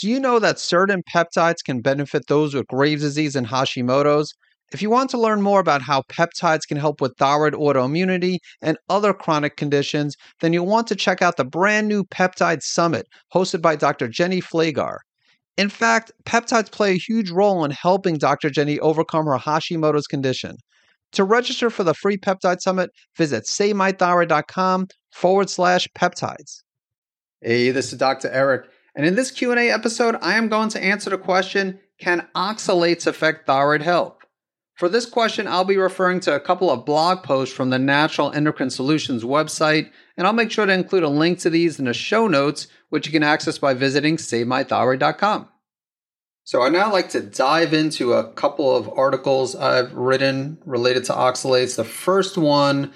Do you know that certain peptides can benefit those with Graves' disease and Hashimoto's? If you want to learn more about how peptides can help with thyroid autoimmunity and other chronic conditions, then you'll want to check out the brand new Peptide Summit hosted by Dr. Jenny Flagar. In fact, peptides play a huge role in helping Dr. Jenny overcome her Hashimoto's condition. To register for the free peptide summit, visit savemythyroid.com forward slash peptides. Hey, this is Dr. Eric, and in this Q&A episode, I am going to answer the question, can oxalates affect thyroid health? For this question, I'll be referring to a couple of blog posts from the Natural Endocrine Solutions website, and I'll make sure to include a link to these in the show notes, which you can access by visiting savemythyroid.com. So I'd now like to dive into a couple of articles I've written related to oxalates. The first one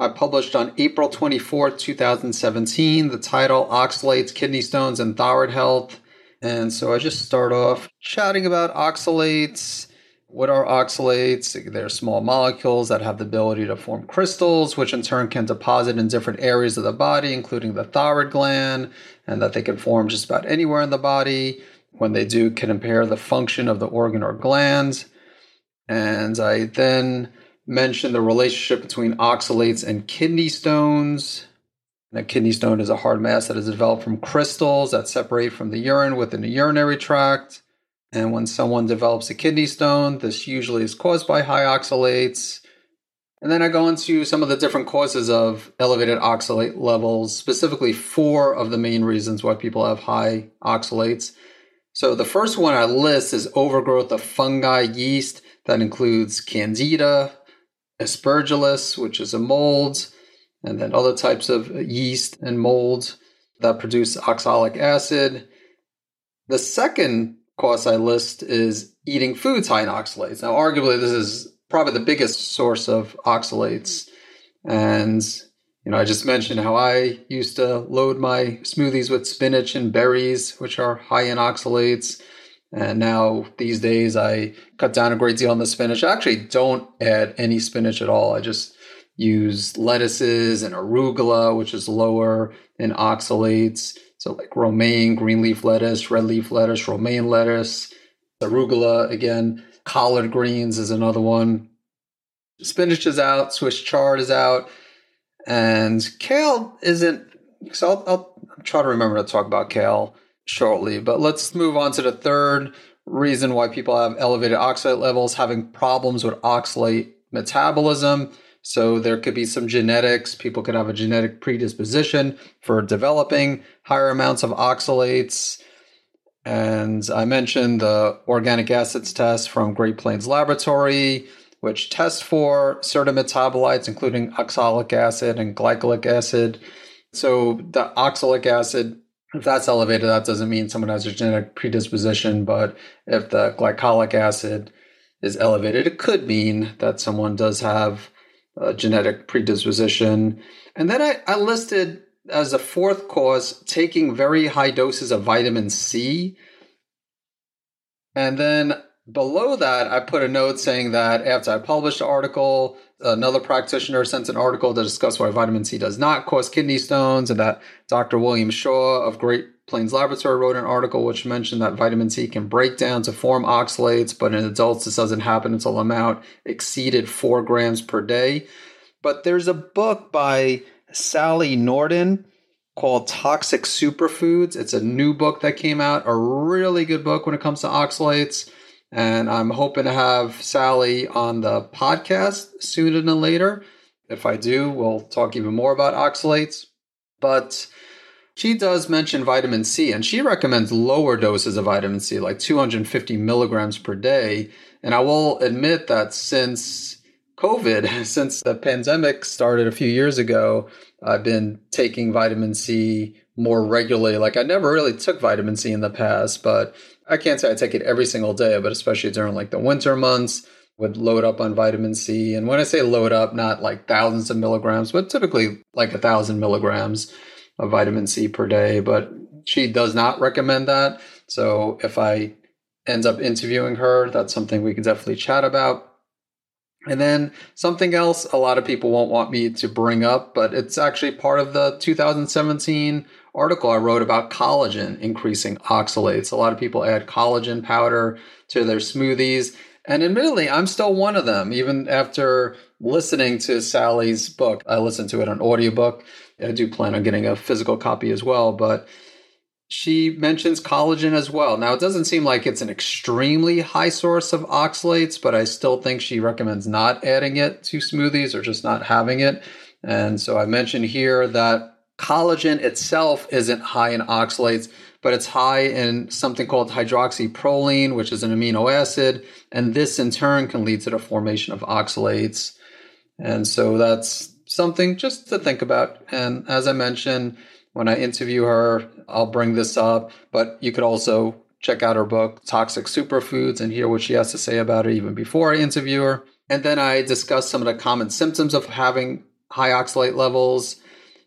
I published on April 24th, 2017. The title Oxalates, Kidney Stones, and Thyroid Health. And so I just start off chatting about oxalates. What are oxalates? They're small molecules that have the ability to form crystals, which in turn can deposit in different areas of the body, including the thyroid gland, and that they can form just about anywhere in the body when they do can impair the function of the organ or glands. And I then mentioned the relationship between oxalates and kidney stones. And a kidney stone is a hard mass that is developed from crystals that separate from the urine within the urinary tract. And when someone develops a kidney stone, this usually is caused by high oxalates. And then I go into some of the different causes of elevated oxalate levels, specifically four of the main reasons why people have high oxalates. So the first one I list is overgrowth of fungi yeast that includes candida, aspergillus, which is a mold, and then other types of yeast and molds that produce oxalic acid. The second cause I list is eating foods high in oxalates. Now, arguably, this is probably the biggest source of oxalates. And you know, I just mentioned how I used to load my smoothies with spinach and berries, which are high in oxalates. And now these days I cut down a great deal on the spinach. I actually don't add any spinach at all. I just use lettuces and arugula, which is lower in oxalates. So like romaine, green leaf lettuce, red leaf lettuce, romaine lettuce, arugula again, collard greens is another one. Spinach is out, Swiss chard is out. And kale isn't, so I'll, I'll try to remember to talk about kale shortly, but let's move on to the third reason why people have elevated oxalate levels, having problems with oxalate metabolism. So there could be some genetics. People could have a genetic predisposition for developing higher amounts of oxalates. And I mentioned the organic acids test from Great Plains Laboratory which tests for certain metabolites, including oxalic acid and glycolic acid. So the oxalic acid, if that's elevated, that doesn't mean someone has a genetic predisposition. But if the glycolic acid is elevated, it could mean that someone does have a genetic predisposition. And then I, I listed as a fourth cause taking very high doses of vitamin C. And then Below that, I put a note saying that after I published the article, another practitioner sent an article to discuss why vitamin C does not cause kidney stones, and that Dr. William Shaw of Great Plains Laboratory wrote an article which mentioned that vitamin C can break down to form oxalates, but in adults, this doesn't happen until the amount exceeded four grams per day. But there's a book by Sally Norton called Toxic Superfoods. It's a new book that came out, a really good book when it comes to oxalates. And I'm hoping to have Sally on the podcast sooner than later. If I do, we'll talk even more about oxalates. But she does mention vitamin C, and she recommends lower doses of vitamin C, like 250 milligrams per day. And I will admit that since COVID, since the pandemic started a few years ago, I've been taking vitamin C more regularly. Like I never really took vitamin C in the past, but I can't say I take it every single day, but especially during like the winter months, would load up on vitamin C. And when I say load up, not like thousands of milligrams, but typically like a thousand milligrams of vitamin C per day. But she does not recommend that. So if I end up interviewing her, that's something we can definitely chat about. And then something else a lot of people won't want me to bring up, but it's actually part of the 2017 article I wrote about collagen increasing oxalates. A lot of people add collagen powder to their smoothies. And admittedly, I'm still one of them, even after listening to Sally's book. I listened to it on audiobook. I do plan on getting a physical copy as well, but she mentions collagen as well. Now, it doesn't seem like it's an extremely high source of oxalates, but I still think she recommends not adding it to smoothies or just not having it. And so I mentioned here that collagen itself isn't high in oxalates, but it's high in something called hydroxyproline, which is an amino acid. And this in turn can lead to the formation of oxalates. And so that's something just to think about. And as I mentioned, when I interview her, I'll bring this up, but you could also check out her book, Toxic Superfoods, and hear what she has to say about it even before I interview her. And then I discuss some of the common symptoms of having high oxalate levels.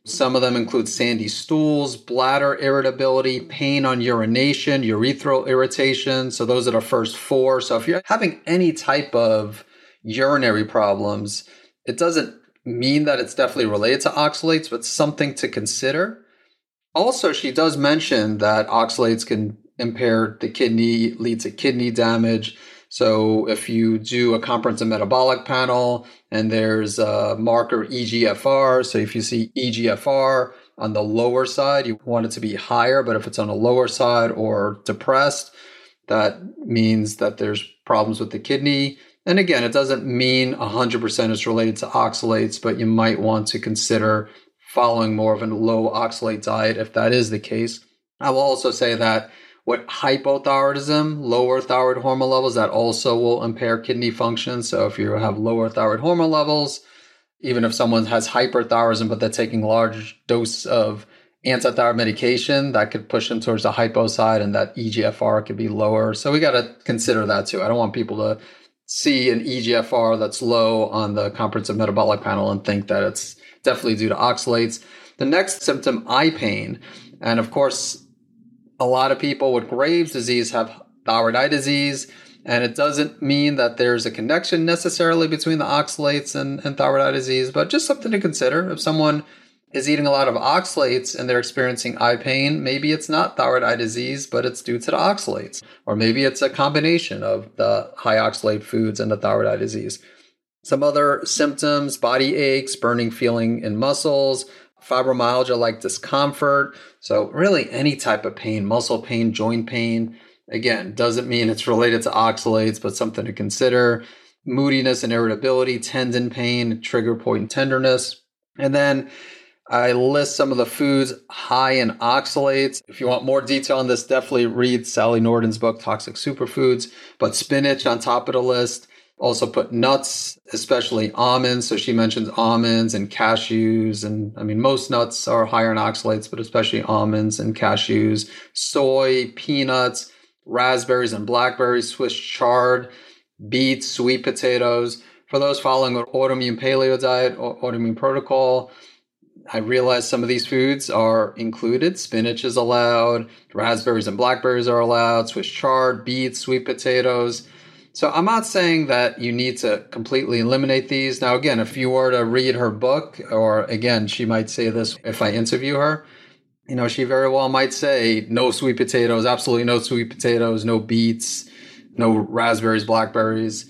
Some of them include sandy stools, bladder irritability, pain on urination, urethral irritation. So those are the first four. So if you're having any type of urinary problems, it doesn't mean that it's definitely related to oxalates, but something to consider. Also, she does mention that oxalates can impair the kidney, lead to kidney damage. So, if you do a comprehensive metabolic panel and there's a marker EGFR, so if you see EGFR on the lower side, you want it to be higher, but if it's on the lower side or depressed, that means that there's problems with the kidney. And again, it doesn't mean 100% is related to oxalates, but you might want to consider following more of a low oxalate diet if that is the case. I will also say that with hypothyroidism, lower thyroid hormone levels, that also will impair kidney function. So if you have lower thyroid hormone levels, even if someone has hyperthyroidism but they're taking large dose of antithyroid medication, that could push them towards the hypo side and that EGFR could be lower. So we got to consider that too. I don't want people to see an EGFR that's low on the comprehensive metabolic panel and think that it's definitely due to oxalates. The next symptom, eye pain. And of course, a lot of people with Graves' disease have thyroid eye disease. And it doesn't mean that there's a connection necessarily between the oxalates and, and thyroid eye disease, but just something to consider. If someone is eating a lot of oxalates and they're experiencing eye pain, maybe it's not thyroid eye disease, but it's due to the oxalates. Or maybe it's a combination of the high oxalate foods and the thyroid eye disease. Some other symptoms body aches, burning feeling in muscles, fibromyalgia like discomfort. So, really, any type of pain, muscle pain, joint pain. Again, doesn't mean it's related to oxalates, but something to consider. Moodiness and irritability, tendon pain, trigger point tenderness. And then I list some of the foods high in oxalates. If you want more detail on this, definitely read Sally Norton's book, Toxic Superfoods. But spinach on top of the list. Also put nuts, especially almonds. So she mentions almonds and cashews. And I mean, most nuts are higher in oxalates, but especially almonds and cashews, soy, peanuts, raspberries and blackberries, Swiss chard, beets, sweet potatoes. For those following an autoimmune paleo diet or autoimmune protocol, I realize some of these foods are included. Spinach is allowed, raspberries and blackberries are allowed, Swiss chard, beets, sweet potatoes. So I'm not saying that you need to completely eliminate these. Now, again, if you were to read her book, or again, she might say this if I interview her, you know, she very well might say no sweet potatoes, absolutely no sweet potatoes, no beets, no raspberries, blackberries.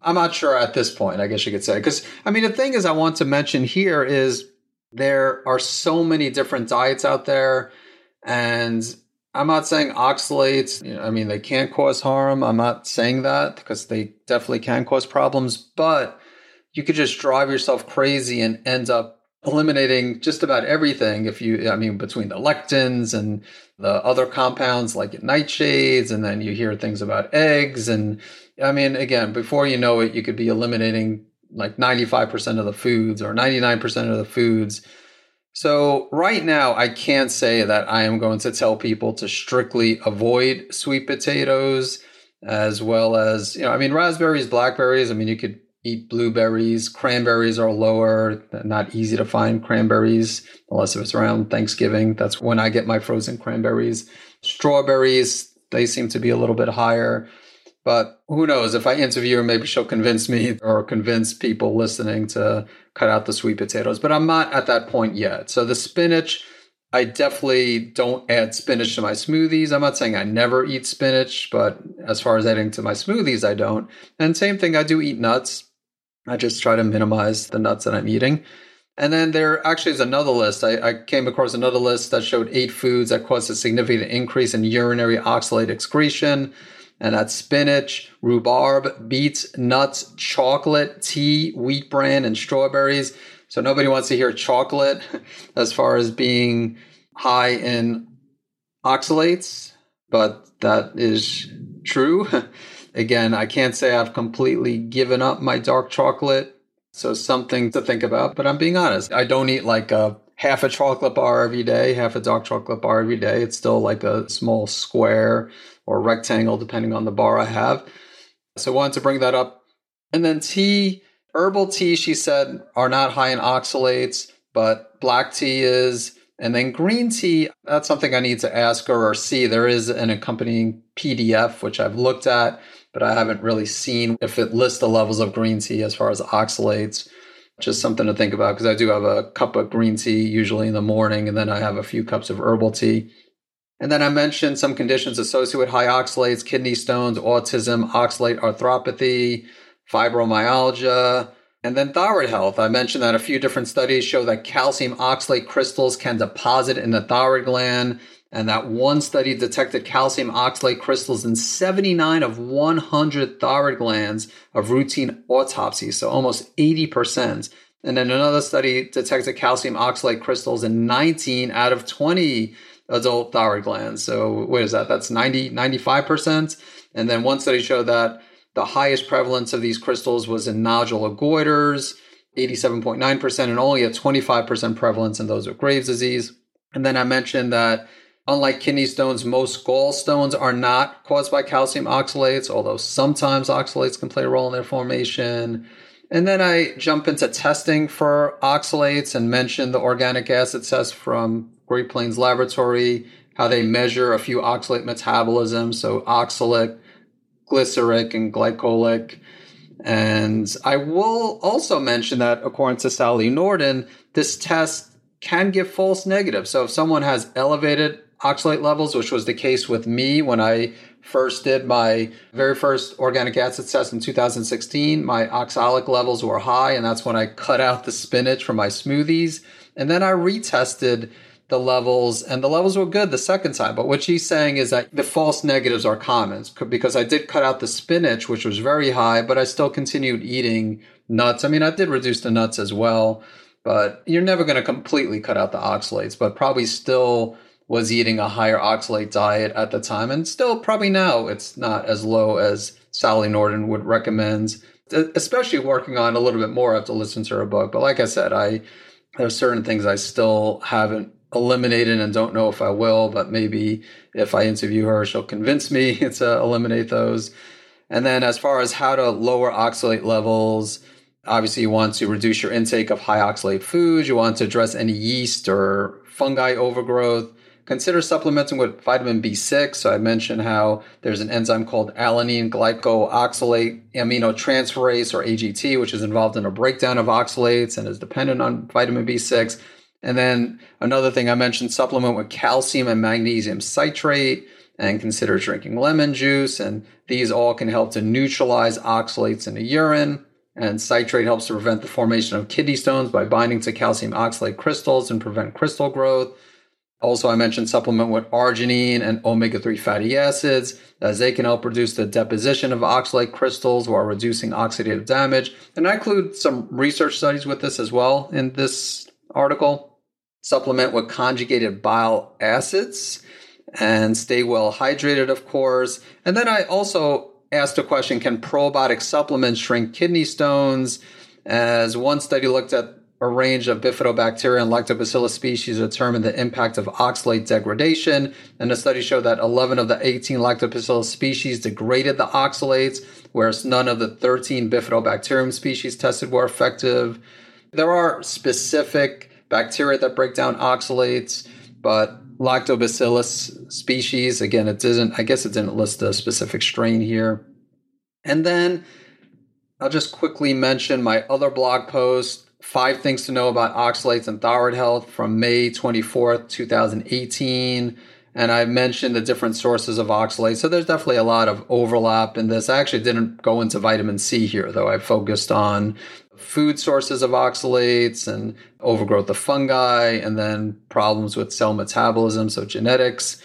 I'm not sure at this point, I guess you could say. Because, I mean, the thing is, I want to mention here is there are so many different diets out there. And I'm not saying oxalates, you know, I mean, they can't cause harm. I'm not saying that because they definitely can cause problems, but you could just drive yourself crazy and end up eliminating just about everything if you, I mean, between the lectins and the other compounds like nightshades, and then you hear things about eggs. And I mean, again, before you know it, you could be eliminating like 95% of the foods or 99% of the foods so, right now, I can't say that I am going to tell people to strictly avoid sweet potatoes, as well as, you know, I mean, raspberries, blackberries. I mean, you could eat blueberries. Cranberries are lower, not easy to find cranberries unless it's around Thanksgiving. That's when I get my frozen cranberries. Strawberries, they seem to be a little bit higher. But who knows? If I interview her, maybe she'll convince me or convince people listening to cut out the sweet potatoes. But I'm not at that point yet. So the spinach, I definitely don't add spinach to my smoothies. I'm not saying I never eat spinach, but as far as adding to my smoothies, I don't. And same thing, I do eat nuts. I just try to minimize the nuts that I'm eating. And then there actually is another list. I, I, came across another list that showed eight foods that cause a significant increase in urinary oxalate excretion. And that's spinach, rhubarb, beets, nuts, chocolate, tea, wheat bran, and strawberries. So nobody wants to hear chocolate as far as being high in oxalates, but that is true. Again, I can't say I've completely given up my dark chocolate. So something to think about, but I'm being honest. I don't eat like a half a chocolate bar every day, half a dark chocolate bar every day. It's still like a small square or rectangle, depending on the bar I have. So I wanted to bring that up. And then tea, herbal tea, she said, are not high in oxalates, but black tea is. And then green tea, that's something I need to ask her or see. There is an accompanying PDF, which I've looked at, but I haven't really seen if it lists the levels of green tea as far as oxalates. Just something to think about because I do have a cup of green tea usually in the morning, and then I have a few cups of herbal tea. And then I mentioned some conditions associated with high oxalates, kidney stones, autism, oxalate arthropathy, fibromyalgia, and then thyroid health. I mentioned that a few different studies show that calcium oxalate crystals can deposit in the thyroid gland, and that one study detected calcium oxalate crystals in 79 of 100 thyroid glands of routine autopsy, so almost 80%. And then another study detected calcium oxalate crystals in 19 out of 20 adult thyroid glands. So what is that? That's 90, 95%. And then one study showed that the highest prevalence of these crystals was in nodular goiters, 87.9%, and only a 25% prevalence in those with Graves' disease. And then I mentioned that unlike kidney stones, most gallstones are not caused by calcium oxalates, although sometimes oxalates can play a role in their formation. And then I jump into testing for oxalates and mention the organic acid test from Great Plains Laboratory, how they measure a few oxalate metabolisms, so oxalic, glyceric, and glycolic. And I will also mention that according to Sally Norton, this test can give false negatives. So if someone has elevated oxalate levels, which was the case with me when I first did my very first organic acid test in 2016, my oxalic levels were high, and that's when I cut out the spinach from my smoothies. And then I retested the levels, and the levels were good the second time. But what she's saying is that the false negatives are common because I did cut out the spinach, which was very high, but I still continued eating nuts. I mean, I did reduce the nuts as well, but you're never going to completely cut out the oxalates, but probably still was eating a higher oxalate diet at the time. And still, probably now, it's not as low as Sally Norton would recommend, especially working on a little bit more. I have to listen to her book. But like I said, I there's certain things I still haven't eliminated and don't know if I will, but maybe if I interview her, she'll convince me to eliminate those. And then as far as how to lower oxalate levels, obviously you want to reduce your intake of high oxalate foods. You want to address any yeast or fungi overgrowth. Consider supplementing with vitamin B6. So I mentioned how there's an enzyme called alanine glyoxylate aminotransferase or AGT, which is involved in a breakdown of oxalates and is dependent on vitamin B6. And then another thing I mentioned supplement with calcium and magnesium citrate and consider drinking lemon juice. And these all can help to neutralize oxalates in the urine. And citrate helps to prevent the formation of kidney stones by binding to calcium oxalate crystals and prevent crystal growth. Also, I mentioned supplement with arginine and omega 3 fatty acids, as they can help reduce the deposition of oxalate crystals while reducing oxidative damage. And I include some research studies with this as well in this article supplement with conjugated bile acids and stay well hydrated, of course. And then I also asked a question Can probiotic supplements shrink kidney stones? As one study looked at a range of bifidobacteria and lactobacillus species to determine the impact of oxalate degradation. And the study showed that 11 of the 18 lactobacillus species degraded the oxalates, whereas none of the 13 bifidobacterium species tested were effective. There are specific bacteria that break down oxalates, but lactobacillus species, again, it doesn't, I guess it didn't list a specific strain here. And then I'll just quickly mention my other blog post Five Things to Know About Oxalates and Thyroid Health from May 24th, 2018. And I mentioned the different sources of oxalates. So there's definitely a lot of overlap in this. I actually didn't go into vitamin C here, though. I focused on food sources of oxalates and overgrowth of fungi, and then problems with cell metabolism, so genetics.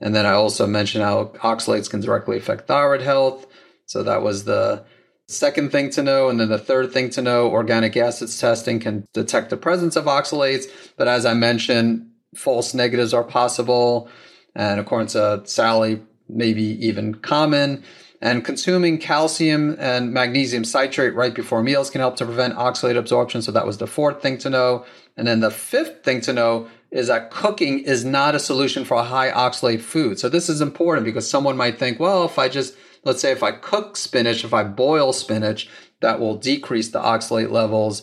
And then I also mentioned how oxalates can directly affect thyroid health. So that was the second thing to know. And then the third thing to know organic acids testing can detect the presence of oxalates. But as I mentioned, false negatives are possible. And according to uh, Sally, maybe even common. And consuming calcium and magnesium citrate right before meals can help to prevent oxalate absorption. So that was the fourth thing to know. And then the fifth thing to know is that cooking is not a solution for a high oxalate food. So this is important because someone might think, well, if I just, let's say if I cook spinach, if I boil spinach, that will decrease the oxalate levels.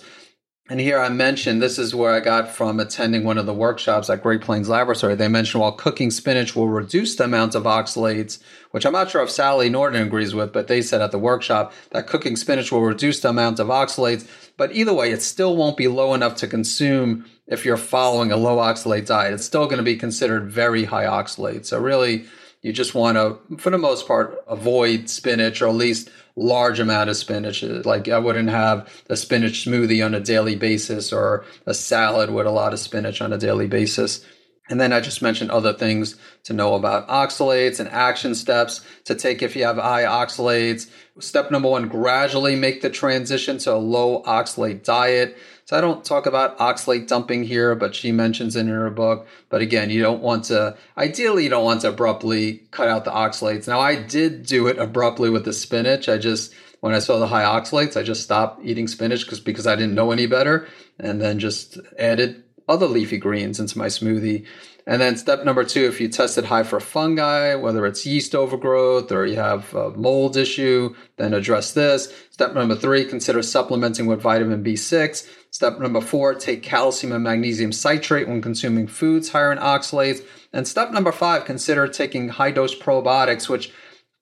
And here I mentioned this is where I got from attending one of the workshops at Great Plains Laboratory. They mentioned while cooking spinach will reduce the amount of oxalates, which I'm not sure if Sally Norton agrees with, but they said at the workshop that cooking spinach will reduce the amount of oxalates. But either way, it still won't be low enough to consume if you're following a low oxalate diet. It's still going to be considered very high oxalate. So really, you just want to, for the most part, avoid spinach or at least large amount of spinach. Like I wouldn't have a spinach smoothie on a daily basis or a salad with a lot of spinach on a daily basis. And then I just mentioned other things to know about oxalates and action steps to take if you have high oxalates. Step number one, gradually make the transition to a low oxalate diet. So I don't talk about oxalate dumping here, but she mentions in her book. But again, you don't want to, ideally, you don't want to abruptly cut out the oxalates. Now, I did do it abruptly with the spinach. I just, when I saw the high oxalates, I just stopped eating spinach because because I didn't know any better, and then just added other leafy greens into my smoothie. And then step number two, if you tested high for fungi, whether it's yeast overgrowth or you have a mold issue, then address this. Step number three, consider supplementing with vitamin B6. Step number four, take calcium and magnesium citrate when consuming foods higher in oxalates. And step number five, consider taking high dose probiotics, which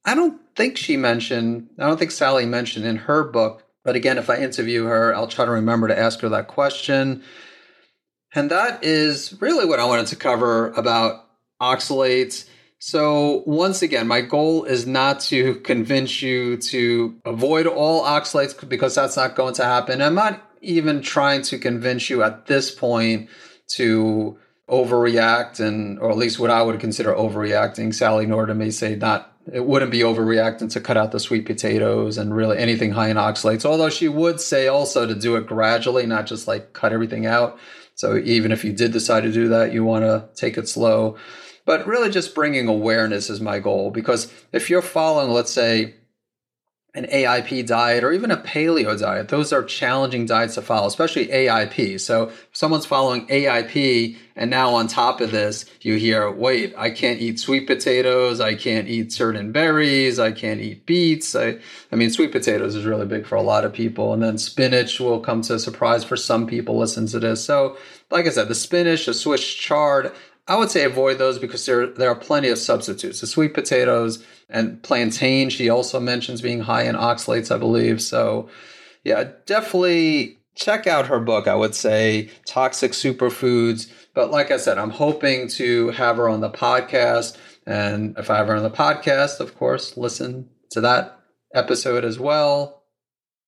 I don't think she mentioned, I don't think Sally mentioned in her book. But again, if I interview her, I'll try to remember to ask her that question. And that is really what I wanted to cover about oxalates. So, once again, my goal is not to convince you to avoid all oxalates because that's not going to happen. I'm not even trying to convince you at this point to overreact and or at least what I would consider overreacting. Sally Norton may say not it wouldn't be overreacting to cut out the sweet potatoes and really anything high in oxalates. Although she would say also to do it gradually, not just like cut everything out. So even if you did decide to do that, you want to take it slow. But really, just bringing awareness is my goal because if you're following, let's say, an AIP diet or even a paleo diet. Those are challenging diets to follow, especially AIP. So if someone's following AIP and now on top of this, you hear, wait, I can't eat sweet potatoes. I can't eat certain berries. I can't eat beets. I, I mean, sweet potatoes is really big for a lot of people. And then spinach will come to a surprise for some people listen to this. So like I said, the spinach, the Swiss chard, I would say avoid those because there there are plenty of substitutes. The sweet potatoes and plantain. She also mentions being high in oxalates, I believe. So, yeah, definitely check out her book. I would say Toxic Superfoods. But like I said, I'm hoping to have her on the podcast. And if I have her on the podcast, of course, listen to that episode as well.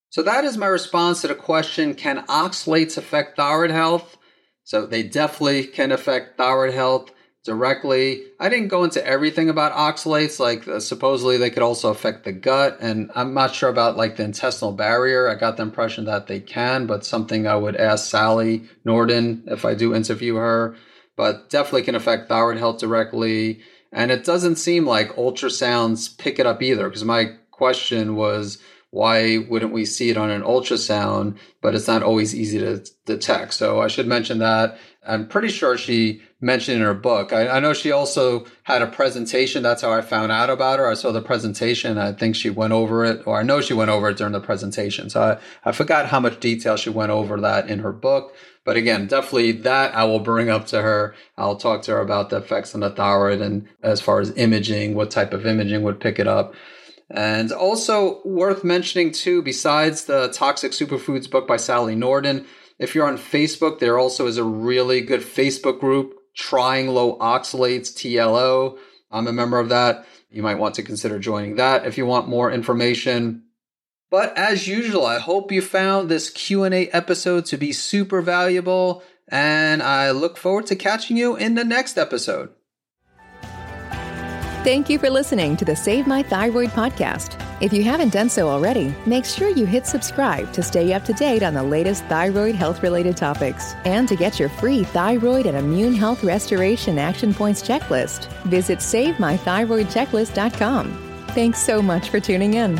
So that is my response to the question Can oxalates affect thyroid health? So they definitely can affect thyroid health directly. I didn't go into everything about oxalates. Like uh, supposedly they could also affect the gut, and I'm not sure about like the intestinal barrier. I got the impression that they can, but something I would ask Sally Norton if I do interview her. But definitely can affect thyroid health directly. And it doesn't seem like ultrasounds pick it up either, because my question was why wouldn't we see it on an ultrasound? But it's not always easy to detect. So I should mention that. I'm pretty sure she mentioned in her book. I, I, know she also had a presentation. That's how I found out about her. I saw the presentation. I think she went over it, or I know she went over it during the presentation. So I, I forgot how much detail she went over that in her book. But again, definitely that I will bring up to her. I'll talk to her about the effects on the thyroid and as far as imaging, what type of imaging would pick it up. And also worth mentioning too, besides the Toxic Superfoods book by Sally Norton, If you're on Facebook, there also is a really good Facebook group, Trying Low Oxalates TLO. I'm a member of that. You might want to consider joining that if you want more information. But as usual, I hope you found this Q&A episode to be super valuable and I look forward to catching you in the next episode. Thank you for listening to the Save My Thyroid podcast. If you haven't done so already, make sure you hit subscribe to stay up to date on the latest thyroid health related topics. And to get your free thyroid and immune health restoration action points checklist, visit SaveMyThyroidChecklist.com. Thanks so much for tuning in.